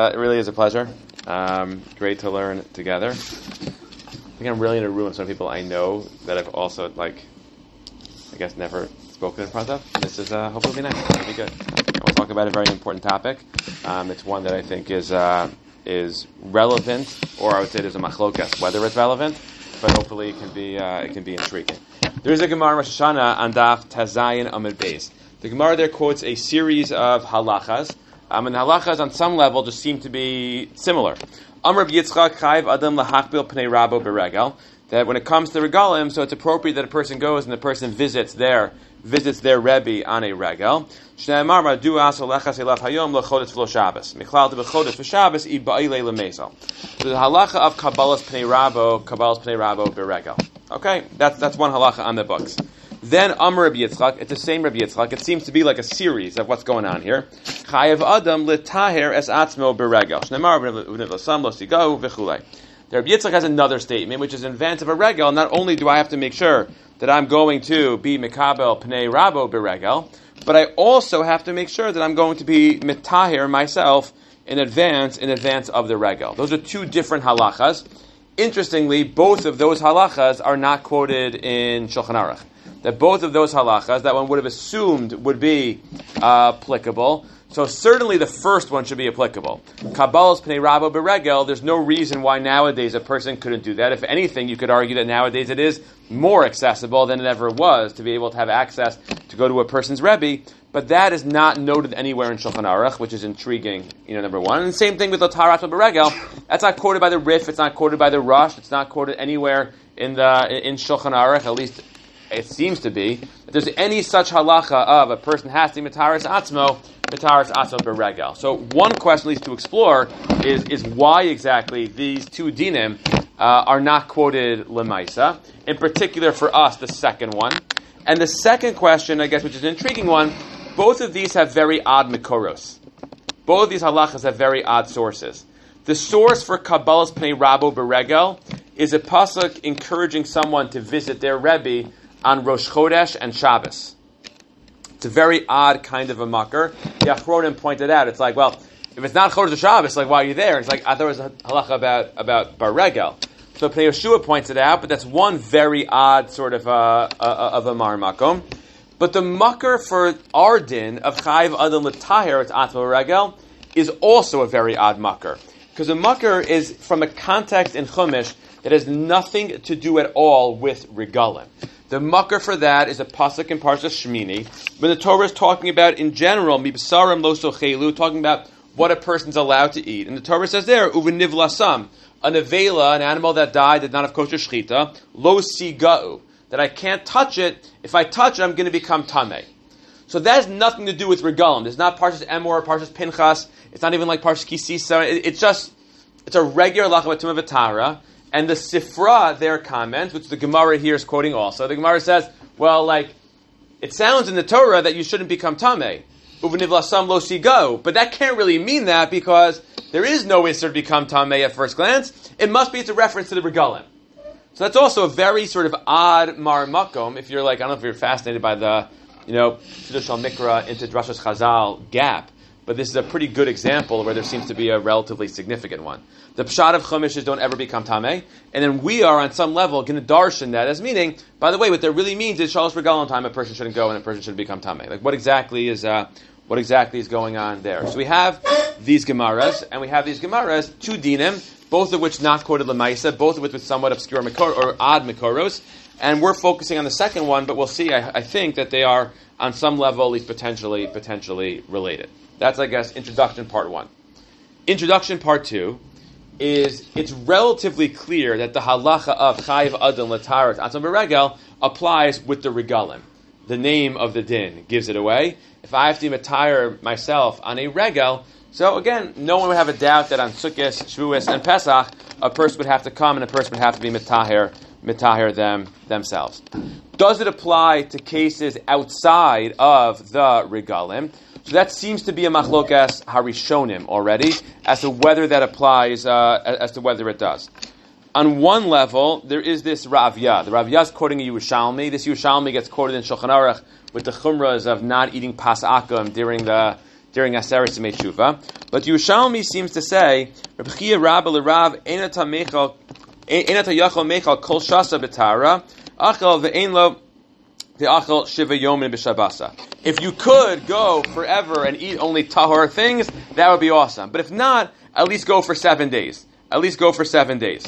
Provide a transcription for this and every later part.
Uh, it really is a pleasure. Um, great to learn together. I think I'm really going to ruin some people I know that I've also like, I guess, never spoken in front of. This is uh, hopefully be nice. It'll be good. we'll talk about a very important topic. Um, it's one that I think is uh, is relevant, or I would say there's a machlokas whether it's relevant, but hopefully it can be uh, it can be intriguing. There is a Gemara Rosh Hashanah on Daf Tazayin Amid Beis. The Gemara there quotes a series of halachas um, and the halachas on some level just seem to be similar. Amr Yitzchak Chayv Adam Lahakbil Pnei Rabo Beregel. That when it comes to regalim, so it's appropriate that a person goes and the person visits their visits their rebbe on a regel. So the halacha of Kabbalas Pnei Rabo, Kabbalas Pnei Rabo Beregel. Okay, that's that's one halacha on the books. Then Amr Rabbi Yitzchak, it's the same Rabbi Yitzchak. It seems to be like a series of what's going on here. Chayev Adam litaher es atzmo beregel. Shnemar v'nivlasam lo sigahu v'chulei. The Rabbi Yitzchak has another statement, which is in advance of a regel. Not only do I have to make sure that I'm going to be mikabel pnei rabo beregel, but I also have to make sure that I'm going to be mitaher myself in advance, in advance of the regel. Those are two different halachas. Interestingly, both of those halachas are not quoted in Shulchan Aruch that both of those halachas that one would have assumed would be uh, applicable. So certainly the first one should be applicable. Kabbalas pnei rabo beregel. There's no reason why nowadays a person couldn't do that. If anything, you could argue that nowadays it is more accessible than it ever was to be able to have access to go to a person's rebbe. But that is not noted anywhere in Shulchan Aruch, which is intriguing. You know, number one. And the same thing with Lotarat beregel. That's not quoted by the Rif. It's not quoted by the Rush. It's not quoted anywhere in the in Shulchan Aruch, at least it seems to be, if there's any such halacha of a person has to mitaris atzmo, mitaris atzmo beregel. So one question, at least to explore, is, is why exactly these two dinim uh, are not quoted lemaisa. In particular, for us, the second one. And the second question, I guess, which is an intriguing one, both of these have very odd mikoros. Both of these halachas have very odd sources. The source for Kabbalas Pnei Rabo Beregel is a pasuk encouraging someone to visit their Rebbe on Rosh Chodesh and Shabbos. It's a very odd kind of a mucker. The Achronim pointed out, it's like, well, if it's not Chodesh or Shabbos, like, why are you there? It's like, I thought it was a halacha about, about Baregel. So Pnei Yehoshua points it out, but that's one very odd sort of, uh, uh, of a Mar Makom. But the mucker for our din of Chayiv Adam L'Tahir, it's Atma Regel, is also a very odd mucker. Because a mucker is from a context in Chumash that has nothing to do at all with regalim. The mucker for that is a pasuk in Parsha Shmini, when the Torah is talking about in general mibsarim lo sochelu, talking about what a person's allowed to eat. And the Torah says there uveniv lasam, a nevela, an animal that died did not have kosher shchita, lo sigau, that I can't touch it. If I touch it, I'm going to become tameh. So that has nothing to do with regalim. It's not Parshas Emor, Parshas Pinchas. It's not even like Parshas Kisisa. it's just it's a regular lachabatum of and the Sifra, their comment, which the Gemara here is quoting also, the Gemara says, well, like, it sounds in the Torah that you shouldn't become. Uvnivlasam lo but that can't really mean that because there is no Isser to become Tameh at first glance. It must be it's a reference to the Regalim. So that's also a very sort of odd mar marmakom. If you're like, I don't know if you're fascinated by the, you know, traditional mikra into Drashas Chazal gap, but this is a pretty good example where there seems to be a relatively significant one. The pshat of chumash is don't ever become tameh, and then we are on some level going to darshan that as meaning. By the way, what that really means is shalosh regalim time a person shouldn't go and a person shouldn't become tameh. Like what exactly is uh, what exactly is going on there? So we have these gemaras, and we have these gemaras two dinim, both of which not quoted lemaisa, both of which with somewhat obscure mikor, or odd mikoros, and we're focusing on the second one, but we'll see. I, I think that they are on some level, at least potentially, potentially related. That's, I guess, introduction part one. Introduction part two is it's relatively clear that the halacha of chayiv adam latarat atzon beregel applies with the regalim. The name of the din gives it away. If I have to attire myself on a regel, so again, no one would have a doubt that on Sukkot, Shavuos, and Pesach, a person would have to come and a person would have to be mitahir, mitahir them themselves. Does it apply to cases outside of the regalim? So that seems to be a machlokas harishonim already, as to whether that applies, uh, as to whether it does. On one level, there is this Ravya. The Ravya is quoting a Yerushalmi. This Yerushalmi gets quoted in Shulchan Aruch with the chumras of not eating pas akum during the during Aseret Tshuva. But Yerushalmi seems to say, Rabbi Chia Rabba L'Rav Enata Mechal Enata Yachal Mechal Kol Shasa Achal Shiva. If you could go forever and eat only tahor things, that would be awesome. But if not, at least go for seven days. At least go for seven days.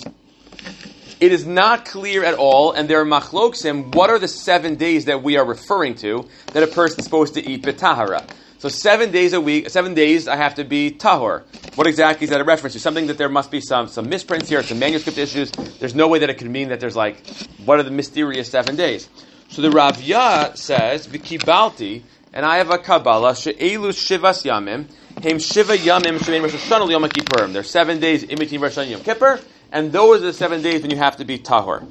It is not clear at all, and there are machloksim, what are the seven days that we are referring to that a person is supposed to eat betahara? So seven days a week, seven days I have to be tahor. What exactly is that a reference to? Something that there must be some, some misprints here, some manuscript issues. There's no way that it could mean that there's like, what are the mysterious seven days? So the Ravya says, Vikibalti, and I have a Kabbalah, She'elu Shivas Yamim, Hem Shiva Yamim Shemein Rosh Hashanah Yom Kippurim. There's seven days in between Rosh Hashanah and Yom Kippur, and those are the seven days when you have to be tahor.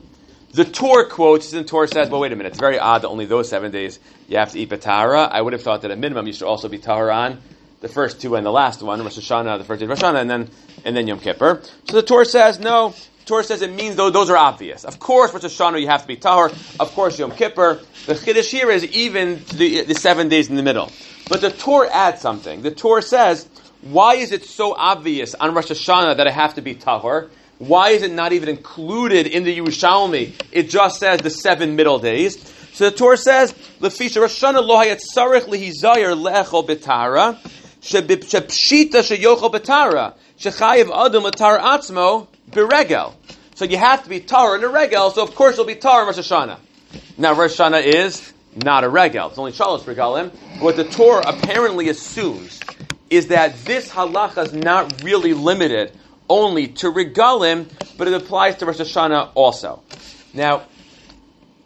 The Torah quotes, and the Torah says, well, wait a minute, it's very odd that only those seven days you have to eat batara. I would have thought that at minimum you should also be tahor on the first two and the last one, Rosh Hashanah, the first day of Rosh Hashanah, and then, and then Yom Kippur. So the Torah says, no, Torah says it means those, those are obvious. Of course, Rosh Hashanah you have to be tahor. Of course, Yom Kippur. The Chiddush here is even the, the seven days in the middle. But the Torah adds something. The Torah says, why is it so obvious on Rosh Hashanah that I have to be tahor? Why is it not even included in the Yerushalmi? It just says the seven middle days. So the Torah says, "Lefisha Rosh Hashanah lo hayat sarich lihizayer leechol betara shepshita sheyochol betara shechayiv adam letar atzmo beregel." So you have to be tar in a regel. So of course you'll be tar in Rosh Hashanah. Now Rosh Hashanah is not a regel; it's only shalosh regalim. What the Torah apparently assumes is that this halacha is not really limited only to regalim, but it applies to Rosh Hashanah also. Now,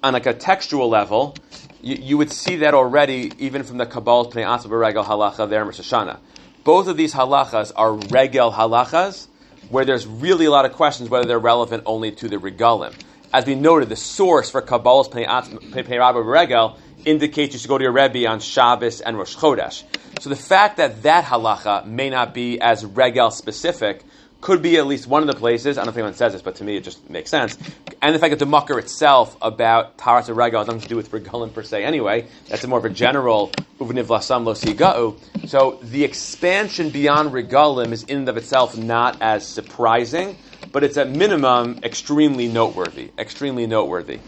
on like a textual level, you, you would see that already even from the Kabbalas Pnei Atzma Regel halacha there in Rosh Hashanah. Both of these halachas are regel halachas, where there's really a lot of questions whether they're relevant only to the regalim. As we noted, the source for Kabbalas Pnei Atzma Regel indicates you should go to your Rebbe on Shabbos and Rosh Chodesh. So the fact that that halacha may not be as regel specific could be at least one of the places. I don't know if anyone says this, but to me it just makes sense. And the fact that the mucker itself about Taras Regal has nothing to do with Regalim per se anyway. That's a more of a general Uvniv Lasam Lo. So the expansion beyond Regalim is in and of itself not as surprising, but it's at minimum extremely noteworthy. Extremely noteworthy.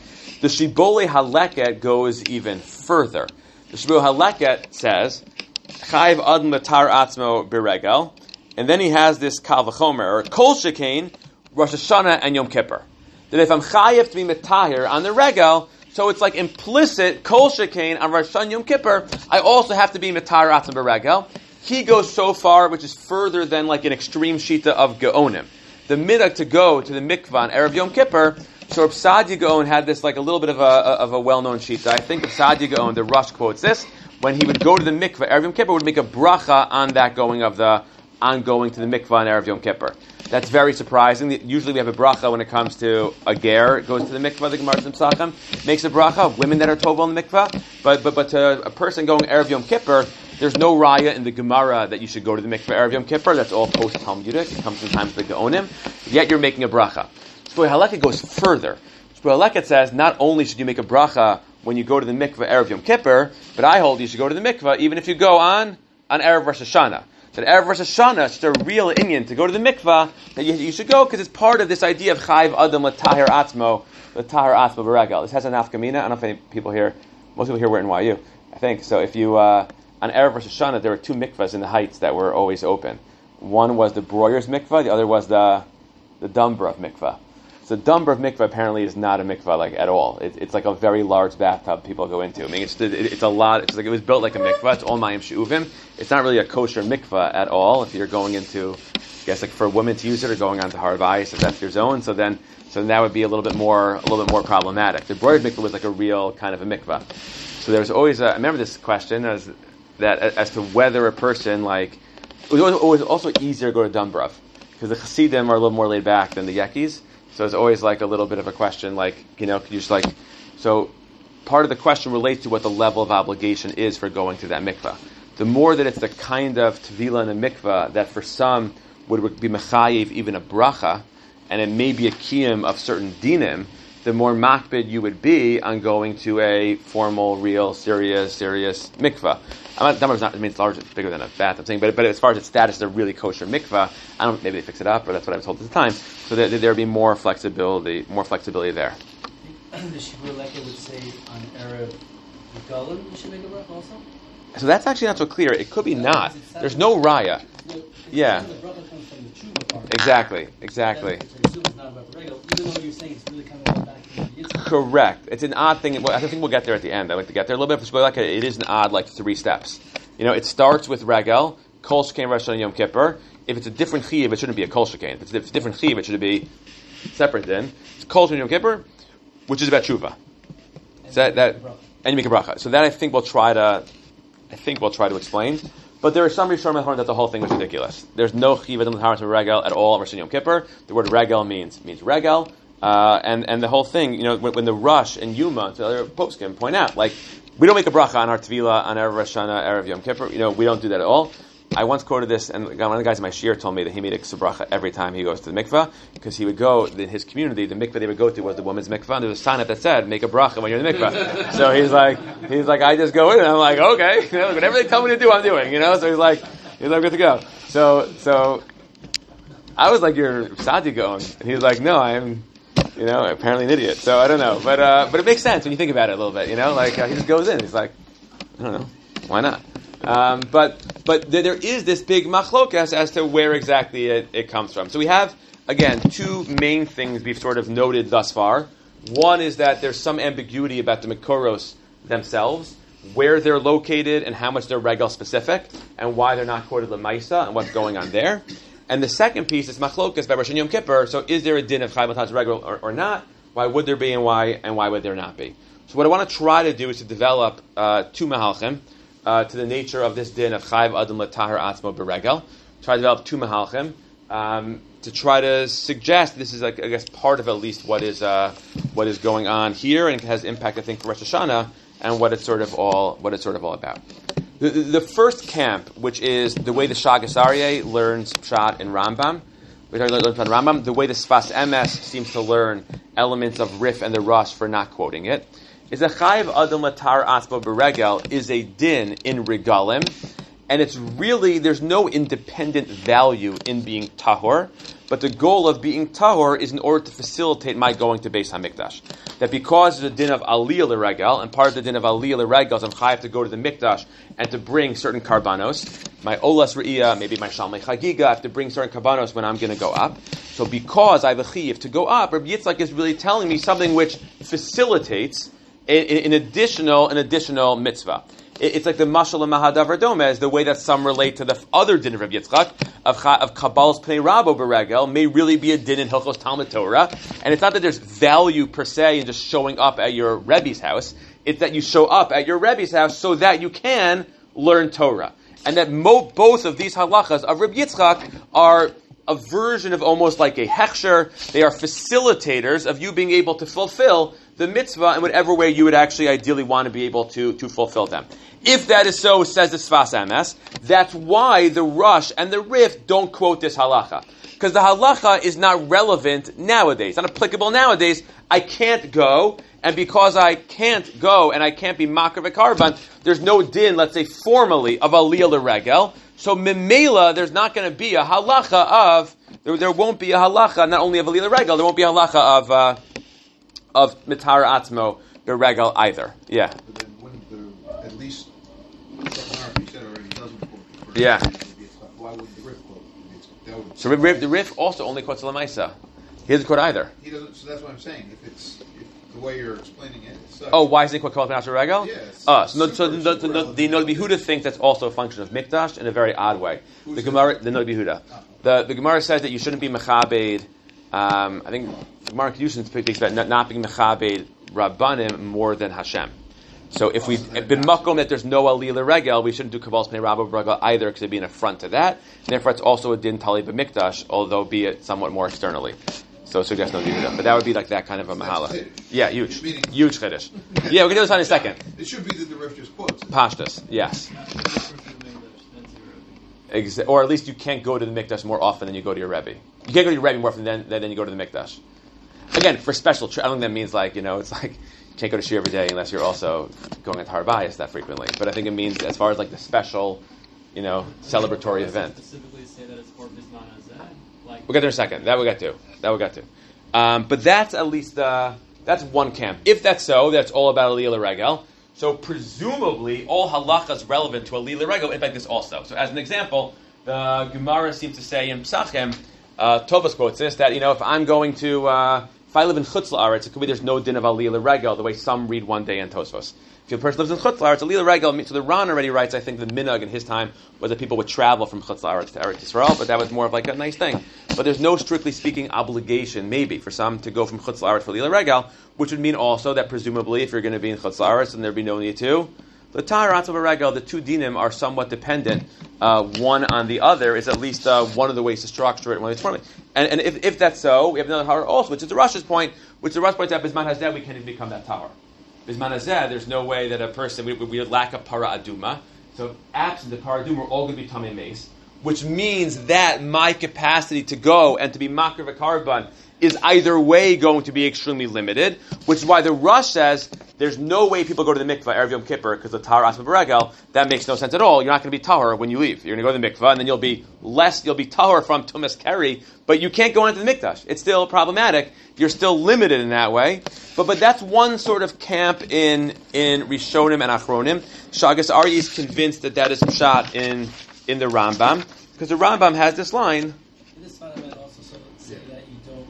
The Shibole Haleket goes even further. The Shibole Haleket says, Chayv Ad Matar Atzmo Beregel. And then he has this Kal V'chomer, or Kol Shekain, Rosh Hashanah and Yom Kippur. That if I'm chayiv to be metahir on the regel, so it's like implicit Kol Shekain on Rosh Hashanah Yom Kippur, I also have to be metahir atzim beregel. He goes so far, which is further than like an extreme shita of Gaonim. The midah to go to the mikvah on Erev Yom Kippur, so Saadia Gaon had this like a little bit of a, of a well-known shita. I think Saadia Gaon, the Rush quotes this, when he would go to the mikvah, Erev Yom Kippur would make a bracha on that going of the on going to the mikvah on Erev Yom Kippur. That's very surprising. Usually we have a bracha when it comes to a ger It goes to the mikvah, the Gemara Tzimtzachim makes a bracha, women that are tov in the mikvah, but, but, but to a person going Erev Yom Kippur, there's no raya in the Gemara that you should go to the mikvah Erev Yom Kippur. That's all post Talmudic. It comes from times of the Geonim. Yet you're making a bracha. Shibole Haleket goes further. Shibole Haleket says not only should you make a bracha when you go to the mikvah Erev Yom Kippur, but I hold you should go to the mikvah even if you go on on Erev Rosh Hashanah that Erev Rosh Hashanah, it's a real Inyan to go to the mikvah, that you, you should go because it's part of this idea of Chayv Adam Latahir Atzmo, Latahir Atzmo Beregel. This has an afkamina. I don't know if any people here, most people here were in NYU, I think. So if you, uh, on Erev Rosh Hashanah, there were two mikvahs in the heights that were always open. One was the Breuer's mikvah, the other was the, the Dumbrov mikvah. So Dumbrov mikvah apparently is not a mikvah like at all. It, it's like a very large bathtub people go into. I mean, it's, it, it's a lot. It's like it was built like a mikvah. It's all mayim she'uvim. It's not really a kosher mikvah at all. If you're going into, I guess like for women to use it or going onto hard ice, if that's your zone, so then so then that would be a little bit more a little bit more problematic. The broidered mikvah was like a real kind of a mikvah. So there's always a, I remember this question as that as to whether a person like it was always also easier to go to Dumbrov because the Hasidim are a little more laid back than the Yekis. So it's always like a little bit of a question, like, you know, could you just like, so part of the question relates to what the level of obligation is for going to that mikvah. The more that it's the kind of tevila in a mikvah that for some would be mechayiv even a bracha, and it may be a kiyum of certain dinim, the more makbid you would be on going to a formal, real, serious, serious mikvah. I'm not, not, I mean, it's larger, it's bigger than a bath, I'm saying, but, but as far as its status, a really kosher mikvah, I don't, maybe they fix it up, or that's what I was told at the time. So there, there would be more flexibility, more flexibility there. the Shibole Haleket would say on Erev Golan, we should make a bracha also? So that's actually not so clear. It could be not. There's no raya. Yeah. The bracha comes from the part. Exactly, exactly. So I assume it's not about the regular, even though you're saying it's really kind of back to the Yitzchak. Correct. It's an odd thing. Well, I think we'll get there at the end. I like to get there a little bit. For like it is an odd, like three steps. You know, it starts with regel, kol shekain rosh Hashanah, yom kippur. If it's a different chiv, it shouldn't be a kol shekain. If it's a different chiv, it should be separate. Then it's kol shekain yom kippur, which is about tshuva. And So that, that and you make a bracha. So that I think we'll try to, I think we'll try to explain. But there are some Rishonim that the whole thing was ridiculous. There's no chiv adam l'taharas regel at all Hashanah Yom Kippur. The word regel means means regel, uh, and and the whole thing. You know, when, when the Rush and Yuma, the other popes can point out, like we don't make a bracha on our tefillah on erev Rosh Hashanah, erev Yom Kippur. You know, we don't do that at all. I once quoted this, and one of the guys in my shir told me that he made a bracha every time he goes to the mikvah because he would go in his community. The mikvah they would go to was the woman's mikvah, and there was a sign up that said "Make a bracha when you're in the mikvah." so he's like, he's like, I just go in, and I'm like, okay, you know, whatever they tell me to do, I'm doing. You know, so he's like, he's like, good to go. So, so I was like, you're Saadia Gaon, and he was like, no, I'm, you know, apparently an idiot. So I don't know, but uh, but it makes sense when you think about it a little bit. You know, like uh, he just goes in, he's like, I don't know, why not? Um, but but th- there is this big machlokas as to where exactly it, it comes from. So we have again two main things we've sort of noted thus far. One is that there's some ambiguity about the Mikoros themselves, where they're located and how much they're regal specific, and why they're not quoted Lamaisa and what's going on there. And the second piece is machlokas by Rosh Yom Kippur. So is there a din of Chayv Matas regal or, or not? Why would there be and why and why would there not be? So what I want to try to do is to develop uh, two mahalchim uh, to the nature of this din of Chayv Adam Latahar Atzmo Beregel. Try to develop two mahalchim um, to try to suggest this is, like, I guess, part of at least what is uh, what is going on here, and has impact, I think, for Rosh Hashanah and what it's sort of all what it's sort of all about. The, the, the first camp, which is the way the Shagas Aryeh learns Pshat in Rambam, I learned from Rambam, the way the Sfas Emes seems to learn elements of Rif and the Rush for not quoting it, is a Chayiv Adam Latar Aspa Beregel is a din in Regalim, and it's really, there's no independent value in being Tahor, but the goal of being Tahor is in order to facilitate my going to Beis HaMikdash. That because of the din of Aliyah L'Regel, and part of the din of Aliyah L'Regel is I'm chayav to go to the Mikdash and to bring certain karbanos, my Olas Re'iyah, maybe my Shalmei Chagiga, I have to bring certain karbanos when I'm going to go up. So because I have a chiv to go up, Rabbi Yitzchak is really telling me something which facilitates an additional, an additional mitzvah. It's like the mashal and mahadavar domez, the way that some relate to the other din of Rabbi Yitzchak of of Kabbal's pnei rabo beregel may really be a din in Hilchos Talmud Torah, and it's not that there's value per se in just showing up at your Rebbe's house. It's that you show up at your Rebbe's house so that you can learn Torah, and that mo- both of these halachas of Rabbi Yitzchak are a version of almost like a hechsher. They are facilitators of you being able to fulfill the mitzvah in whatever way you would actually ideally want to be able to, to fulfill them. If that is so, says the Sfas Emes, that's why the Rush and the Rif don't quote this halacha. Because the halacha is not relevant nowadays, not applicable nowadays. I can't go, and because I can't go and I can't be makar v'karban, there's no din, let's say formally, of aliyah l'regel. So mimela, there's not going to be a halacha of, there, there won't be a halacha, not only of aliyah l'regel, there won't be a halacha of, uh, of mitar atzmo beregel either. Yeah. But then wouldn't the, at least, Second you said already doesn't quote. the first Yeah. one, the Rif quote? It's, that would, So Rif, the Rif also only quotes Lamaisa. He doesn't quote either. he doesn't, so that's what I'm saying, if it's, if the way you're explaining it, such. Oh, why is he quote Kol Pnasha Regel? Yes. Uh, so, no, so the, the, the, the Nod relevant. Thinks that's also a function of Mikdash in a very odd way. Who the Gemara, the Noda BiYehuda. Ah. The, the Gemara says that you shouldn't be Mechabed. Um, I think Mark Kedushin speaks about not, not being Mechabed Rabbanim more than Hashem. So if we've been makom that there's no alila regel, we shouldn't do kabbal's pnei rabba regel either because it'd be an affront to that. And therefore, it's also a din tali b'mikdash, although be it somewhat more externally. So suggest Noda BiYehuda. But that would be like that kind of a mahala. Yeah, huge, huge chiddush. Yeah, we can do this on in a second. It should be that the just quotes. Pashtas, yes. Exa- or at least you can't go to the mikdash more often than you go to your rebbe. You can't go to your rebbe more often than, than, than you go to the mikdash. again for special. Tra- I don't think that means like you know it's like you can't go to shir every day unless you're also going to Har HaBayis that frequently. But I think it means as far as like the special, you know, celebratory event. Specifically say that it's for. Like We'll get there in a second. That we got to. That we got to. Um, but that's at least uh, that's one camp. If that's so, that's all about Aliyah Regel. So presumably, all halachas relevant to Aliyah In fact, this also. So as an example, the Gemara seems to say in Pesachim, uh, Tosfos quotes this that you know if I'm going to uh, if I live in Chutz La'aretz, it could be there's no din of Aliyah Regel the way some read one day in Tosfos. If a person lives in Chutz La'aretz, Aliyah Regel. So the Ran already writes. I think the minhag in his time was that people would travel from Chutz to Eretz Yisrael, but that was more of like a nice thing. But there's no strictly speaking obligation, maybe, for some to go from Chutz La'aretz for Aliyah Regel, which would mean also that presumably if you're going to be in Chutz La'aretz, then there'd be no need to. The Taharat of a the two dinim are somewhat dependent. Uh, one on the other is at least uh, one of the ways to structure it. One of the. And, and if, if that's so, we have another Tahar also, which is the Rush's point, which the Rush points out, Bisman Hazeh, we can't even become that Tahar. There's no way that a person, we, we, we lack a Para Aduma. So absent the Para Aduma, we're all going to be Tamei Mace. Which means that my capacity to go and to be Makar Vakarban is either way going to be extremely limited, which is why the Rush says there's no way people go to the mikvah Erev Yom Kippur because the Tahar Asma Beregel, that makes no sense at all. You're not going to be Tahar when you leave. You're going to go to the mikvah and then you'll be less, you'll be Tahar from Tumas Keri, but you can't go into the mikdash. It's still problematic. You're still limited in that way. But, but that's one sort of camp in, in Rishonim and Achronim. Shagas Ari is convinced that that is shot in, in the Rambam, because the Rambam has this line, In this one, I might also sort of say that you don't,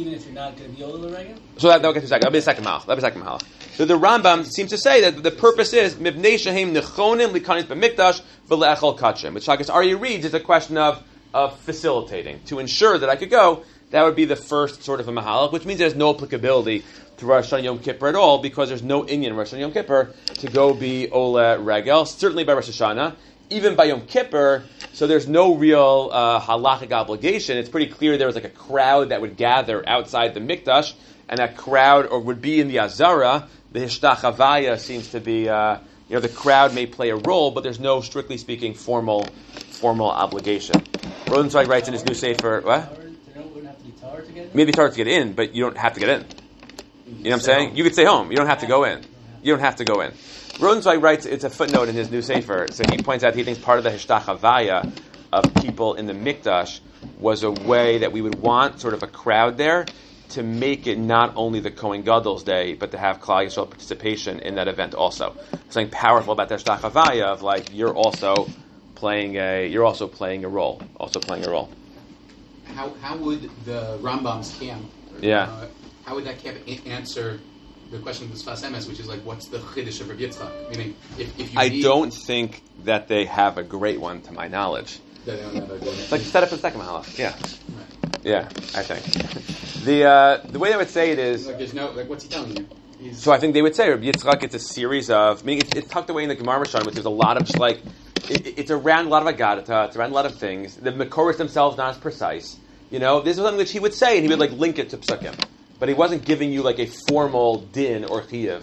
even if you're not going to be Ola Regel, So that, that'll get to second. That'll be a second malach. That'll be a second malach. So the Rambam seems to say that the purpose is mibnei shehem nechonim likanis b'mikdash v'le'echol kachim. Which Shagas Aryeh reads is a question of of facilitating to ensure that I could go. That would be the first sort of a mahalach, which means there's no applicability to Rosh Hashanah Yom Kippur at all because there's no Indian Rosh Hashanah Yom Kippur to go be Ola Regel. Certainly by Rosh Hashanah, even by Yom Kippur. So there's no real uh, halachic obligation. It's pretty clear there was like a crowd that would gather outside the mikdash, and that crowd or would be in the azara. The hishtachavaya seems to be. Uh, you know, the crowd may play a role, but there's no, strictly speaking, formal formal obligation. Rosenzweig writes in his new sefer, what? Tower, they don't, wouldn't have to be Tower to get in. Maybe it's hard to get in, but you don't have to get in. You know what I'm saying? You could stay home. You don't have to go in. You don't have to go in. Rosenzweig writes, it's a footnote in his new sefer. So he points out he thinks part of the hishtachavaya of people in the mikdash was a way that we would want sort of a crowd there to make it not only the Kohen Gadol's day, but to have Klal Yisrael participation in that event also. Something powerful about the hishtachavaya of like you're also playing a you're also playing a role, also playing a role. How, how would the Rambam's camp, Yeah. uh, how would that camp answer the question of the Sfas Emes, which is like, what's the chiddush of Rabbi Yitzchak? Meaning, if, if you I need, don't think that they have a great one, to my knowledge. that they don't have a good- It's like set up a second mahalach. Yeah, Right. yeah, I think. The uh, the way I would say it is, Like, there's no, like, what's he telling you? He's, so I think they would say Rabbi Yitzchak. It's a series of. I mean, it's, it's tucked away in the Gemara Rishon, but there's a lot of just like it, it's around a lot of agadata. It's around a lot of things. The Makoris themselves not as precise. You know, this is something which he would say, and he would like link it to psukim, but he wasn't giving you like a formal din or chiyuv,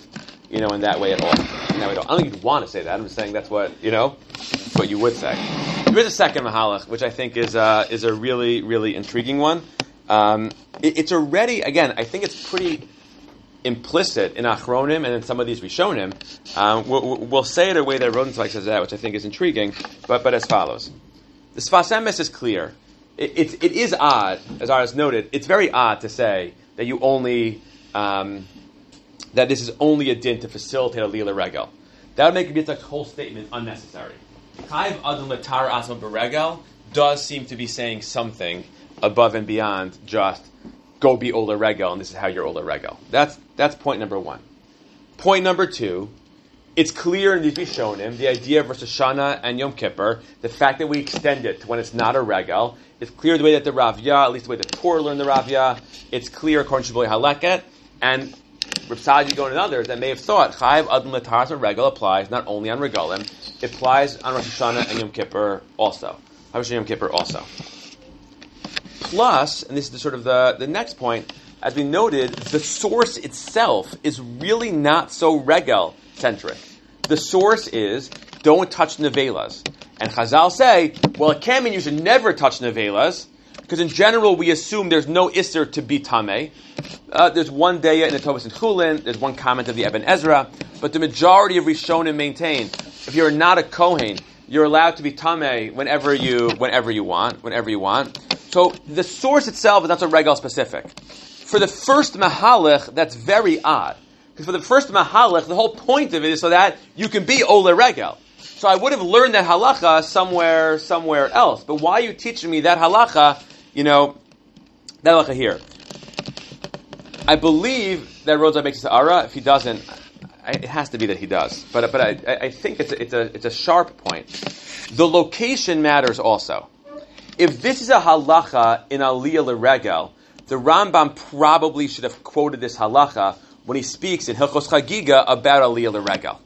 you know, in that way at all. In that way at all. I don't think you'd want to say that. I'm just saying that's what you know, what you would say. There is a second mahalach, which I think is uh, is a really really intriguing one. Um, it, it's already again, I think it's pretty implicit in Achronim and in some of these Rishonim. Um, we'll, we'll say it a way that Rosenzweig says that, which I think is intriguing, but, but as follows. The Sfas Emes is clear. It, it, it is odd, as Aris noted, it's very odd to say that you only, um, that this is only a din to facilitate a Lila Regel. That would make Yitzchak's whole statement unnecessary. Chayv Adam Latar Asma Beregel does seem to be saying something above and beyond just go be Ola Regel, and this is how you're Ola Regel. That's, that's point number one. Point number two, it's clear in these Rishonim, the idea of Rosh Hashanah and Yom Kippur, the fact that we extend it to when it's not a Regel, it's clear the way that the Ravya, at least the way the Torah learned the Ravya, it's clear according to Shibole Haleket, and Rav Sadi and others that may have thought Chayiv Adam Lataras Regel applies not only on Regalim, it applies on Rosh Hashanah and Yom Kippur also. Rosh Yom Kippur also. Plus, and this is the sort of the, the next point, as we noted, the source itself is really not so regel centric. The source is don't touch nevelas. And Chazal say, well, it can mean you should never touch nevelas, Because in general, we assume there's no Isser to be Tameh. Uh, there's one day in the Tosfos and Chulin, there's one comment of the Ibn Ezra, but the majority of Rishonim maintain if you're not a Kohen, you're allowed to be Tameh whenever you, whenever you want, whenever you want. So the source itself is not so regal specific. For the first Mahalach, that's very odd. Because for the first Mahalach, the whole point of it is so that you can be Ole Regel. So I would have learned that halacha somewhere, somewhere else. But why are you teaching me that halacha, you know, that halacha here? I believe that Rosa makes it ara. If he doesn't, I, it has to be that he does. But but I, I think it's a, it's a it's a sharp point. The location matters also. If this is a halacha in Aliyah Leregel, the Rambam probably should have quoted this halacha when he speaks in Hilchos Chagiga about Aliyah Leregel.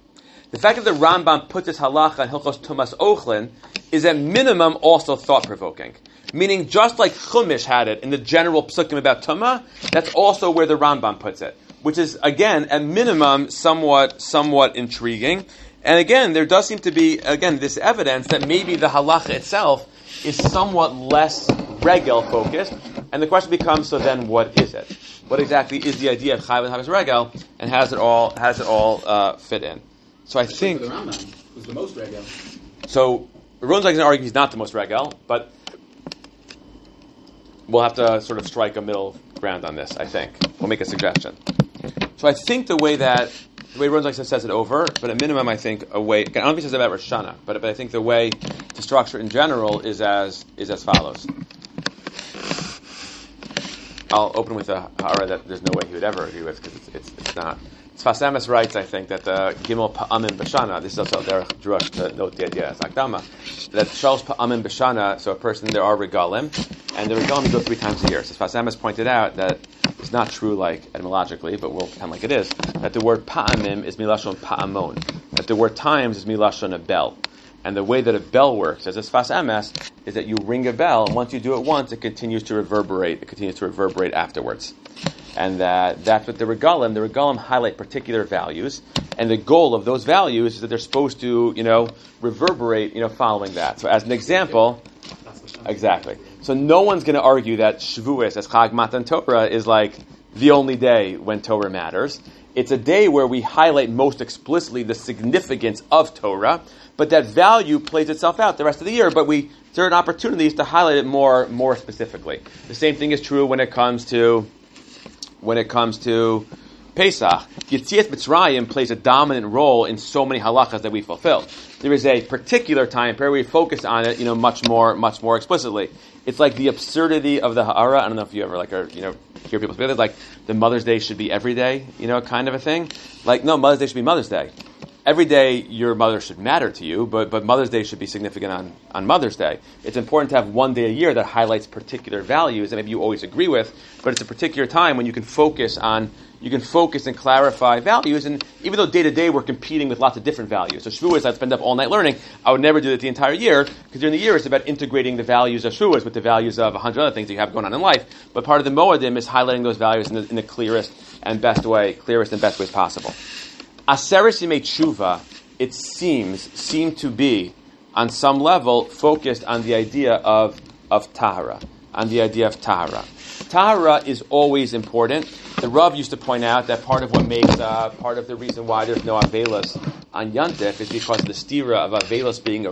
The fact that the Rambam put this halacha in Hilchos Tumas Ochlin is at minimum also thought provoking. Meaning, just like Chumash had it in the general psukim about Tumah, that's also where the Rambam puts it, which is again at minimum somewhat somewhat intriguing. And again, there does seem to be again this evidence that maybe the halacha itself is somewhat less regel focused, and the question becomes: so then, what is it? What exactly is the idea of chayv and havis regel, and how does it all how does it all uh, fit in? So I think the Rambam was the most regel. so. Ronzak is going to argue he's not the most regel, but we'll have to sort of strike a middle ground on this. I think we'll make a suggestion. So I think the way that the way Ronzak says it over, but at minimum, I think a way. I don't think he says it about Rosh Hashanah, but but I think the way to structure in general is as is as follows. I'll open with a hara that there's no way he would ever agree with because it's, it's, it's not. Sfas Emes writes, I think, that the Gimel Pa'amim Bashana, this is also their drush to note the idea as Akdama, that Shalosh Pa'amim Bashana, so a person, there are regalim, and the regalim go three times a year. So Sfas Emes pointed out that it's not true, like, etymologically, but we'll pretend like it is, that the word Pa'amim is Milashon Pa'amon, that the word times is Milashon a bell. And the way that a bell works, as a Sfas Emes, is that you ring a bell, and once you do it once, it continues to reverberate. It continues to reverberate afterwards. And that that's what the regalim, the regalim highlight particular values, and the goal of those values is that they're supposed to, you know, reverberate, you know, following that. So as an example, exactly. So no one's going to argue that Shavuos, as Chag Matan Torah, is like the only day when Torah matters. It's a day where we highlight most explicitly the significance of Torah, but that value plays itself out the rest of the year. But we certain opportunities to highlight it more more specifically. The same thing is true when it comes to when it comes to Pesach. Yitzias Mitzrayim plays a dominant role in so many halachas that we fulfill. There is a particular time period where we focus on it, you know, much more, much more explicitly. It's like the absurdity of the ha'ara. I don't know if you ever like, are, you know, hear people speak like the Mother's Day should be every day, you know, kind of a thing. Like, no, Mother's Day should be Mother's Day. Every day your mother should matter to you, but, but Mother's Day should be significant on, on Mother's Day. It's important to have one day a year that highlights particular values that maybe you always agree with, but it's a particular time when you can focus on you can focus and clarify values. And even though day to day we're competing with lots of different values, so Shavuos I'd spend up all night learning. I would never do that the entire year because during the year it's about integrating the values of Shavuos with the values of a hundred other things that you have going on in life. But part of the Moedim is highlighting those values in the, in the clearest and best way, clearest and best ways possible. Aseres Yimei Tshuva, it seems, seem to be on some level focused on the idea of of tahara, on the idea of tahara. Tahara is always important. The Rav used to point out that part of what makes, uh, part of the reason why there's no Avelis on Yantif is because the stira of Avelis being a,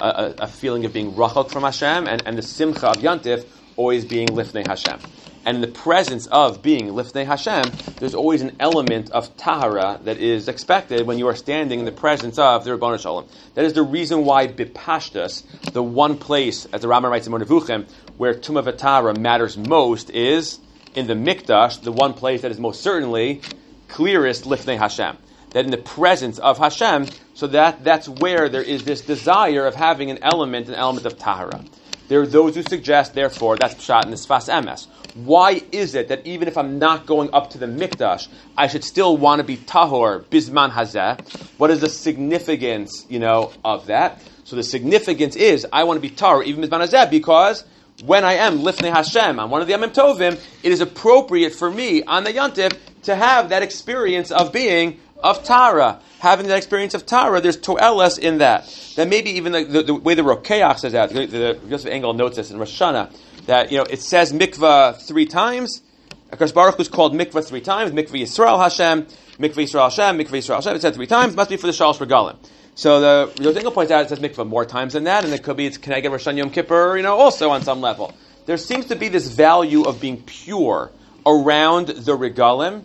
a, a feeling of being rachok from Hashem, and, and the simcha of Yantif always being lifnei Hashem. And in the presence of being lifnei Hashem, there's always an element of tahara that is expected when you are standing in the presence of the Ribbono Shel Olam. That is the reason why Bipashtas, the one place, as the Rambam writes in Moreh Nevuchim, where Tumah Vatara matters most is in the Mikdash, the one place that is most certainly clearest lifnei Hashem. That in the presence of Hashem, so that that's where there is this desire of having an element, an element of tahara. There are those who suggest, therefore, that's shot in the Sfas Emes. Why is it that even if I'm not going up to the Mikdash, I should still want to be tahor bisman hazeh? What is the significance, you know, of that? So the significance is I want to be tahor even bisman hazeh because when I am lifnei Hashem on one of the Yamim Tovim, it is appropriate for me on the Yantif to have that experience of being of Tara. Having that experience of Tara, there's toelas in that. That maybe even the, the, the way the Rokeach says that, the, the Yosef Engel notes this in Rosh Hashanah, that you know it says mikvah three times. Akash Baruch is called mikvah three times. Mikvah Yisrael Hashem, mikvah Yisrael Hashem, mikvah Yisrael Hashem. It said three times. Must be for the Shalosh Regalim. So the engel points out it says mikvah more times than that, and it could be it's Keneged Rosh Hashanah Yom Kippur, you know, also on some level. There seems to be this value of being pure around the regalim,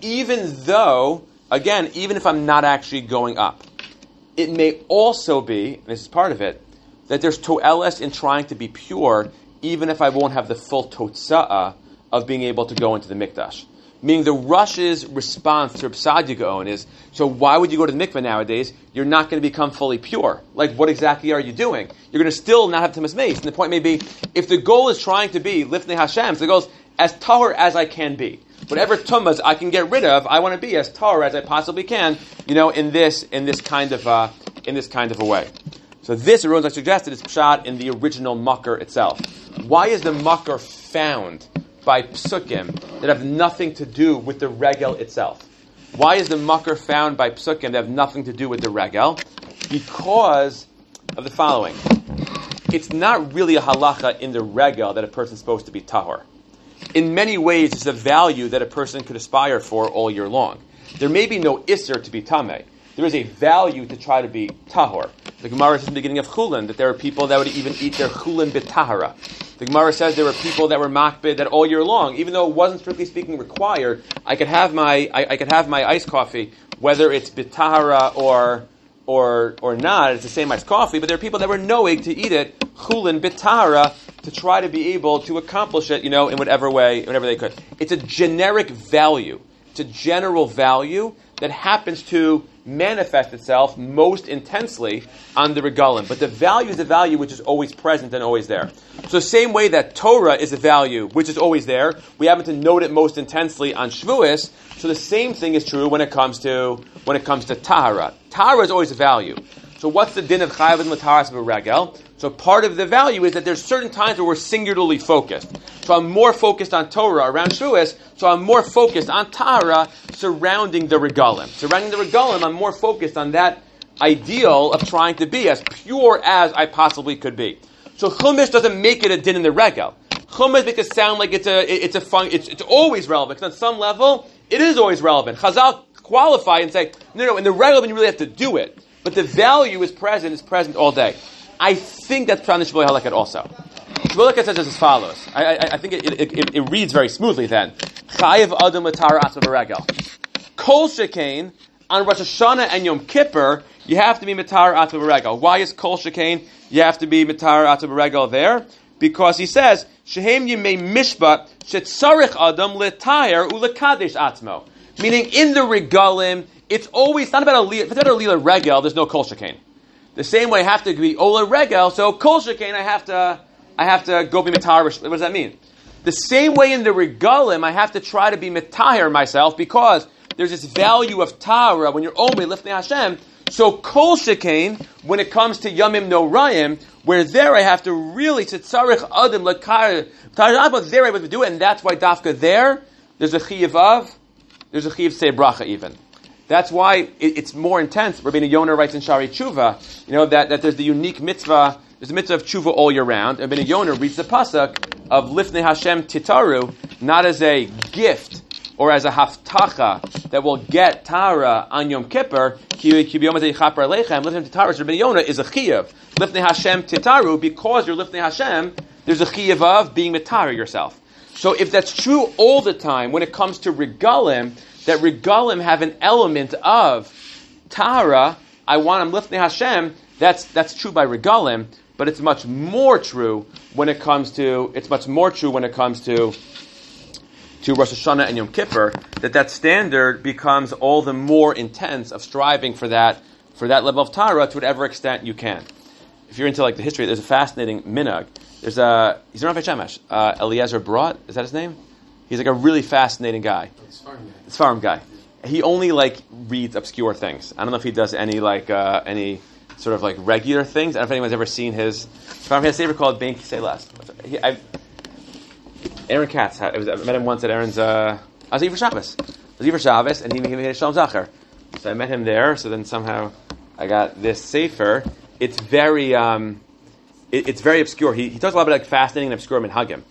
even though, again, even if I'm not actually going up. It may also be, and this is part of it, that there's to'eles in trying to be pure, even if I won't have the full totza'ah of being able to go into the mikdash. Meaning the Rush's response to Psadia Gaon is, so why would you go to the mikveh nowadays? You're not going to become fully pure. Like, what exactly are you doing? You're going to still not have Timas Mace. And the point may be, if the goal is trying to be Lifnei Hashem, so the goal is as tahor as I can be. Whatever tumas I can get rid of, I want to be as tahor as I possibly can, you know, in this, in this kind of, uh, in this kind of a way. So this, Arun I suggested, is shot in the original mucker itself. Why is the mucker found by psukim that have nothing to do with the regel itself? Why is the mucker found by psukim that have nothing to do with the regel? Because of the following. It's not really a halacha in the regel that a person's supposed to be tahor. In many ways, it's a value that a person could aspire for all year long. There may be no isser to be tameh. There is a value to try to be tahor. The Gemara says in the beginning of Chulin that there are people that would even eat their Chulin bitahara. The Gemara says there were people that were makbid that all year long, even though it wasn't strictly speaking required, I could have my I, I could have my iced coffee, whether it's bitahara or or or not. It's the same iced coffee, but there are people that were knowing to eat it chulin bitahara to try to be able to accomplish it, you know, in whatever way, whatever they could. It's a generic value. It's a general value that happens to manifest itself most intensely on the regalim. But the value is a value which is always present and always there. So same way that Torah is a value which is always there, we happen to note it most intensely on Shavuos. So the same thing is true when it comes to when it comes to Tahara. Tahara is always a value. So what's the din of chayav and mataras of a regel? So part of the value is that there's certain times where we're singularly focused. So I'm more focused on Torah around Shavuos, so I'm more focused on Tahara surrounding the regalim. Surrounding the regalim, I'm more focused on that ideal of trying to be as pure as I possibly could be. So Chumash doesn't make it a din in the regel. Chumash makes it sound like it's a it's a fun, it's, it's always relevant. Because on some level, it is always relevant. Chazal qualify and say, no, no, in the regel, you really have to do it. But the value is present, is present all day. I think that's Pran Shibole Haleket also. Shibole Haleket says as follows. I, I, I think it, it, it, it, reads very smoothly then. Chayiv Adam Matar Atzma Regel. Kol Shekain, on Rosh Hashanah and Yom Kippur, you have to be Matar Atzma Regel. Why is Kol Shekain? You have to be Matar Atzma Regel there? Because he says, Shehem Yimei Mishpat, Shetzarich Adam Letayr Ulekadesh Atzmo. Meaning, in the regalim, it's always not about a if it's not a lila regel. There's no kol shekain. The same way I have to be ola regel. So kol shekain, I have to I have to go be mitar. What does that mean? The same way in the regalim, I have to try to be mitahir myself because there's this value of tara when you're only lifting Hashem. So kol shekain, when it comes to yamim no rayim, where there I have to really tzitzarich adam lakar but there I have to do it, and that's why dafka there there's a chiyav of, there's a chiyav say bracha even. That's why it, it's more intense. Rabbeinu Yonah writes in Shaarei Tshuva, you know, that, that there's the unique mitzvah, there's a mitzvah of Tshuva all year round. Rabbeinu Yonah reads the pasuk of Lifnei Hashem Titaru, not as a gift or as a haftacha that will get Tara on Yom Kippur, is a chiyav. Lifnei Hashem Titaru, because you're Lifnei Hashem, there's a chiyav of being Mitara yourself. So if that's true all the time when it comes to regalim, that regalim have an element of Tara, I want them lifting Hashem, that's, that's true by regalim, but it's much more true when it comes to, it's much more true when it comes to, to Rosh Hashanah and Yom Kippur, that that standard becomes all the more intense of striving for that, for that level of Tara to whatever extent you can. If you're into like the history, there's a fascinating minhag. There's a, he's Rav Shemesh, uh, Eliezer Brodt, is that his name? He's like a really fascinating guy. It's farm guy. It's farm guy. He only like reads obscure things. I don't know if he does any like uh, any sort of like regular things. I don't know if anyone's ever seen his. Farm has a saver called Bein Kesseh La'Asor. He, I, Aaron Katz. I, was, I met him once at Aaron's. Uh, I was Iver Shabbos. I was Iver Shabbos, and he gave me a Shalom Zacher. So I met him there. So then somehow I got this safer. It's very. Um, it, it's very obscure. He, he talks a lot about like fascinating and obscure minhagim.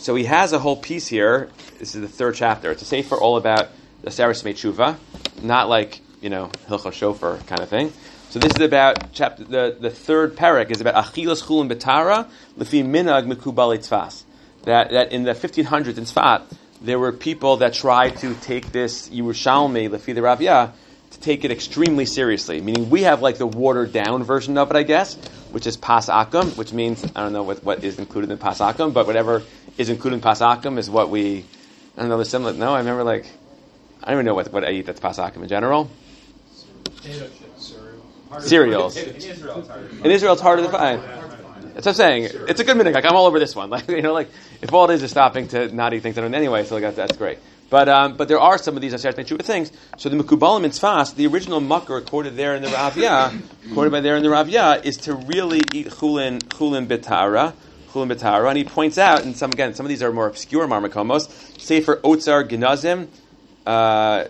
So he has a whole piece here. This is the third chapter. It's a sefer all about the Saris Tshuva, not like you know Hilchah Shofar kind of thing. So this is about chapter the, the third parak is about achilas chulin betara lefi minag mikubal tzfas. That that in the 1500s in Tzfat there were people that tried to take this Yerushalmi lefi the Ravya to take it extremely seriously. Meaning we have like the watered down version of it, I guess, which is pas akum, which means I don't know what, what is included in pas akum, but whatever is included in pas akum is what we. I don't know the similar. No, I remember like I don't even know what, what I eat that's pas akum in general. Potato chips. Harder- Cereals. In Israel, it's harder. In Israel, it's harder to find. That's what I'm saying. It's a good minute. Like I'm all over this one. Like you know, like if all it is is stopping to not eat things I don't anyway, so like that's, that's great. But um, but there are some of these Aseret Mechuva things. So the Mekubalim in Tzfas, the original mucker quoted there in the Ravya, quoted by there in the Ravya, is to really eat chulin chulin betara. Chulin betara, and he points out, and some again, some of these are more obscure marmakomos. Sefer Otzar Genazim, uh,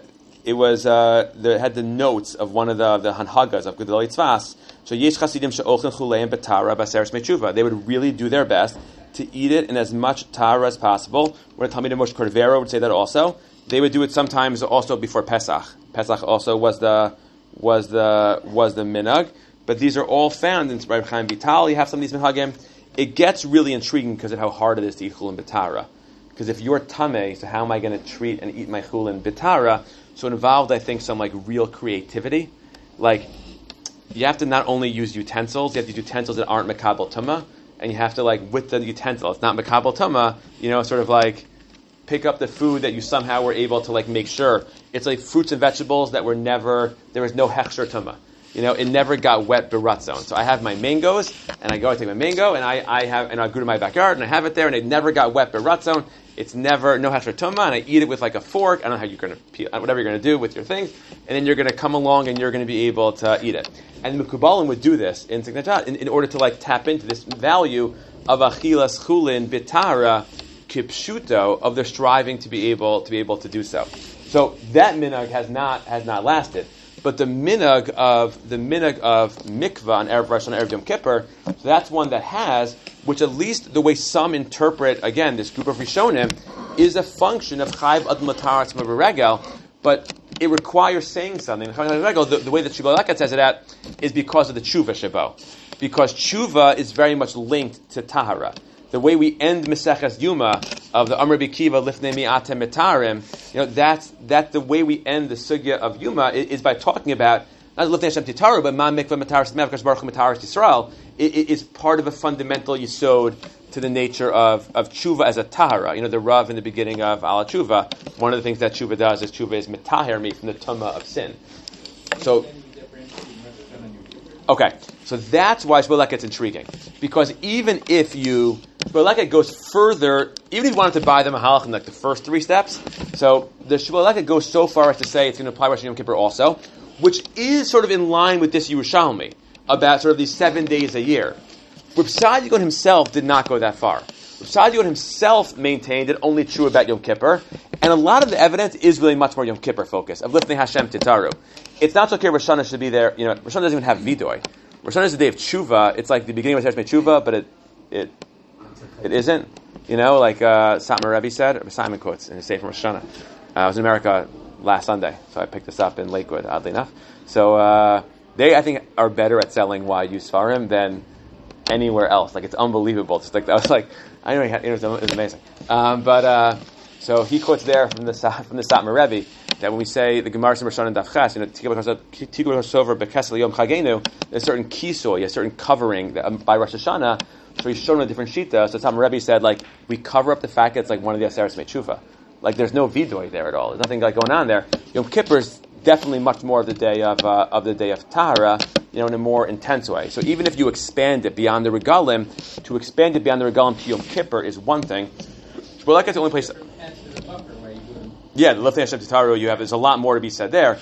it was uh, the, had the notes of one of the the Hanhagas of Gedolei Tzfas. So Yesh Chasidim she'ochen chuleim betara baseres mechuva. They would really do their best to eat it in as much tara as possible. Where Talmid Moshe Cordovero would say that also. They would do it sometimes also before Pesach. Pesach also was the was the was the minhag. But these are all found in Rabbi Chaim Vital. You have some of these minhagim. It gets really intriguing because of how hard it is to eat chulin betara. Because if you're tame, so how am I going to treat and eat my chulin betara? So it involved, I think, some like real creativity. Like you have to not only use utensils, you have to use utensils that aren't makabel tuma, and you have to like with the utensil, it's not makabel tuma, you know, sort of like pick up the food that you somehow were able to like make sure it's like fruits and vegetables that were never there was no hechsher tuma. You know, it never got wet beratzon. So I have my mangoes, and I go, I take my mango, and I, I have, and I go to my backyard, and I have it there, and it never got wet beratzon. It's never no hechsher tuma, and I eat it with like a fork. I don't know how you're going to peel, whatever you're going to do with your things, and then you're going to come along and you're going to be able to eat it. And the Mekubalim would do this in Signachat in, in order to like tap into this value of achilas chulin bitara kipshuto of their striving to be able to be able to do so. So that minhag has not has not lasted. But the minhag of the minhag of mikvah on erev Rosh Hashanah, erev Yom Kippur, so that's one that has, which at least the way some interpret again this group of Rishonim is a function of chayv ad mataras regel, but it requires saying something. The, the way that Shibole Haleket says it out is because of the tshuva shabo, because tshuva is very much linked to tahara the way we end Meseches Yuma of the Amr Bikiva Lifnei Mi'atem Mitarim, you know, that's, that's the way we end the Sugya of Yuma is, is by talking about but Ma Mikvah Mitaris Yisrael. Is part of a fundamental yisod to the nature of, of tshuva as a tahara. You know, the Rav in the beginning of Ala Tshuva, one of the things that tshuva does is tshuva is mitaher me from the tumma of sin. So, Okay, so that's why Shbolek gets intriguing. Because even if you, Shbolek goes further, even if you wanted to buy the Mahalach in like the first three steps, so the Shbolek goes so far as to say it's going to apply Rosh Yom Kippur also, which is sort of in line with this Yerushalmi, about sort of these seven days a year. Rav Sadiq himself did not go that far. Rav Sadiq himself maintained it only true about Yom Kippur, and a lot of the evidence is really much more Yom Kippur focused, of Lifnei Hashem Titaru. It's not so clear Rosh Hashanah should be there, you know, Rosh Hashanah doesn't even have Vidoy. Rosh Hashanah is the day of Tshuva, it's like the beginning of Rosh Tshuva, but it, it, it isn't. You know, like uh, Satmar Rebbe said, Simon quotes in his Sefer Rosh Hashanah. Uh, I was in America last Sunday, so I picked this up in Lakewood, oddly enough. So uh, they, I think, are better at selling YU Svarim than anywhere else. Like it's unbelievable. It's like I was like, I know it was, it was amazing. Um, but uh, so he quotes there from the from the Satmar Rebbe that when we say the Gemara Simon and Dafchas, you know, Chagenu, there's a certain kisoy, a certain covering that, um, by Rosh Hashanah. So he's shown a different shita. So Satmar Rebbe said like we cover up the fact that it's like one of the Aseres Mechufa. Like there's no vidoy there at all. There's nothing like going on there. Yom Kippur is definitely much more of the day of uh, of the day of Tahara, you know, in a more intense way. So even if you expand it beyond the regalim, to expand it beyond the regalim to Yom Kippur is one thing. Well, like it's the only place. Yeah, the Lifnei Hashem Titaru, you have there's a lot more to be said there.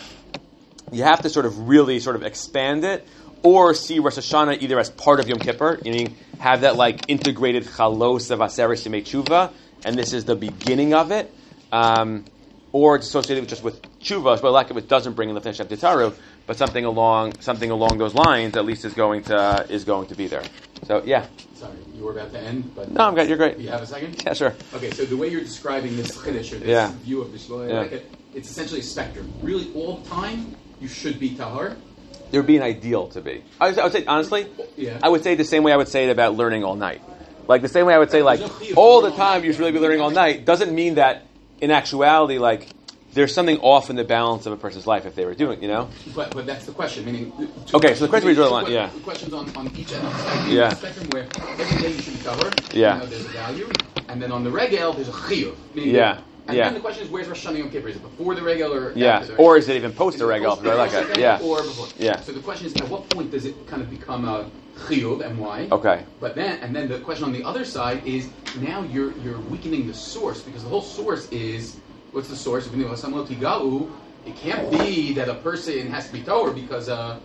You have to sort of really sort of expand it, or see Rosh Hashanah either as part of Yom Kippur, meaning have that like integrated chalos of make tshuva, and this is the beginning of it. Um, or it's associated with just with tshuva, but like it doesn't bring in Lifnei Hashem Titaru. but something along something along those lines at least is going to is going to be there. So yeah, Sorry, you were about to end, but no, I'm good. You're great. You have a second? Yeah, sure. Okay, so the way you're describing this chiddush or this Yeah. view of the shloim, Yeah. like it, it's essentially a spectrum. Really, all the time you should be tahar. There would be an ideal to be. I would, I would say honestly, Yeah. I would say the same way I would say it about learning all night. Like the same way I would say like There's no chiyuv all the time you should really be learning all night doesn't mean that in actuality like there's something off in the balance of a person's life if they were doing, you know? But but that's the question. Meaning, two Okay, so the question we draw the line, yeah. The questions on, on each end of the spectrum, Yeah. the spectrum where every day you should be tahar. Yeah. You know, there's a value, and then on the regel there's a chiyuv. Yeah, And yeah. then the question is, where's Rosh Hashanah Yom Kippur? Is it before the regel or Yeah. after the Or is it even post Is the regel? post like Yeah. Or before? Yeah. So the question is, at what point does it kind of become a chiyuv and why? Okay. But then, and then the question on the other side is now you're you're weakening the source because the whole source is what's the source? It can't be that a person has to be Torah because uh,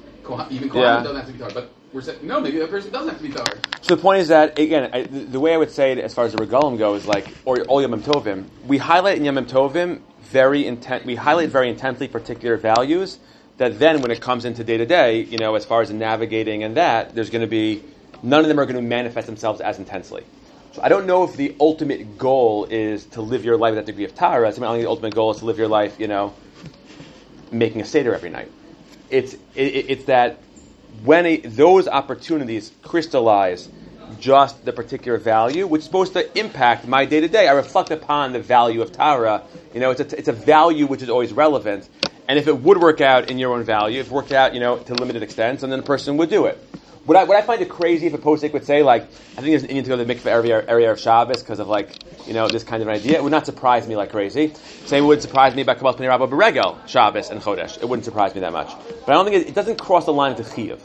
even Kohanim Yeah. doesn't have to be Torah. But we're saying no, maybe that person doesn't have to be Torah. So the point is that again, I, the, the way I would say it as far as the regalim goes, like or all Yom Tovim, we highlight in Yom Tovim very intent. We highlight very intently particular values that then, when it comes into day to day, you know, as far as navigating and that, there's going to be none of them are going to manifest themselves as intensely. So I don't know if the ultimate goal is to live your life with that degree of tara. I think the ultimate goal is to live your life, you know, making a seder every night. It's it, it's that when a, those opportunities crystallize just the particular value, which is supposed to impact my day to day, I reflect upon the value of Tara. You know, it's a, it's a value which is always relevant. And if it would work out in your own value, if it worked out, you know, to limited extent, then the person would do it. Would I, would I find it crazy if a posek would say, like, I think there's an inyan to go to the mikveh area, area of Shabbos because of, like, you know, this kind of an idea? It would not surprise me like crazy. Same would surprise me about Kabbalas Pnei Rabba Beregel, Shabbos, and Chodesh. It wouldn't surprise me that much. But I don't think it, it doesn't cross the line into Chiyuv.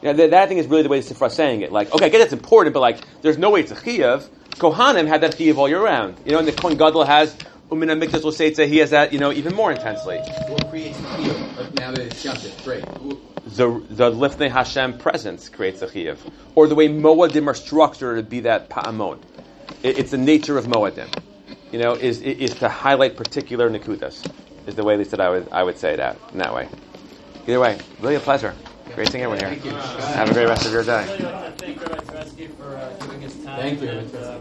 You know, that, that I think is really the way the Sifra is saying it. Like, okay, I get it's important, but, like, there's no way it's a Chiyuv. Kohanim had that Chiyuv all year round. You know, and the Kohen Gadol has, Umina Mikdash L'Seitza, he has that, you know, even more intensely. What creates the chiyuv? But now that it's Yontif, great. the the Lifnei Hashem presence creates a chiyuv, or the way Moadim are structured to be that pa'amon. It, it's the nature of Moadim. You know, is is to highlight particular nikudas. Is the way at least that I would I would say that in that way. Either way, really a pleasure. Great seeing everyone here. Thank you. Have a great rest of your day. I really want to thank Rabbi Tversky for his uh, time. Thank you, uh,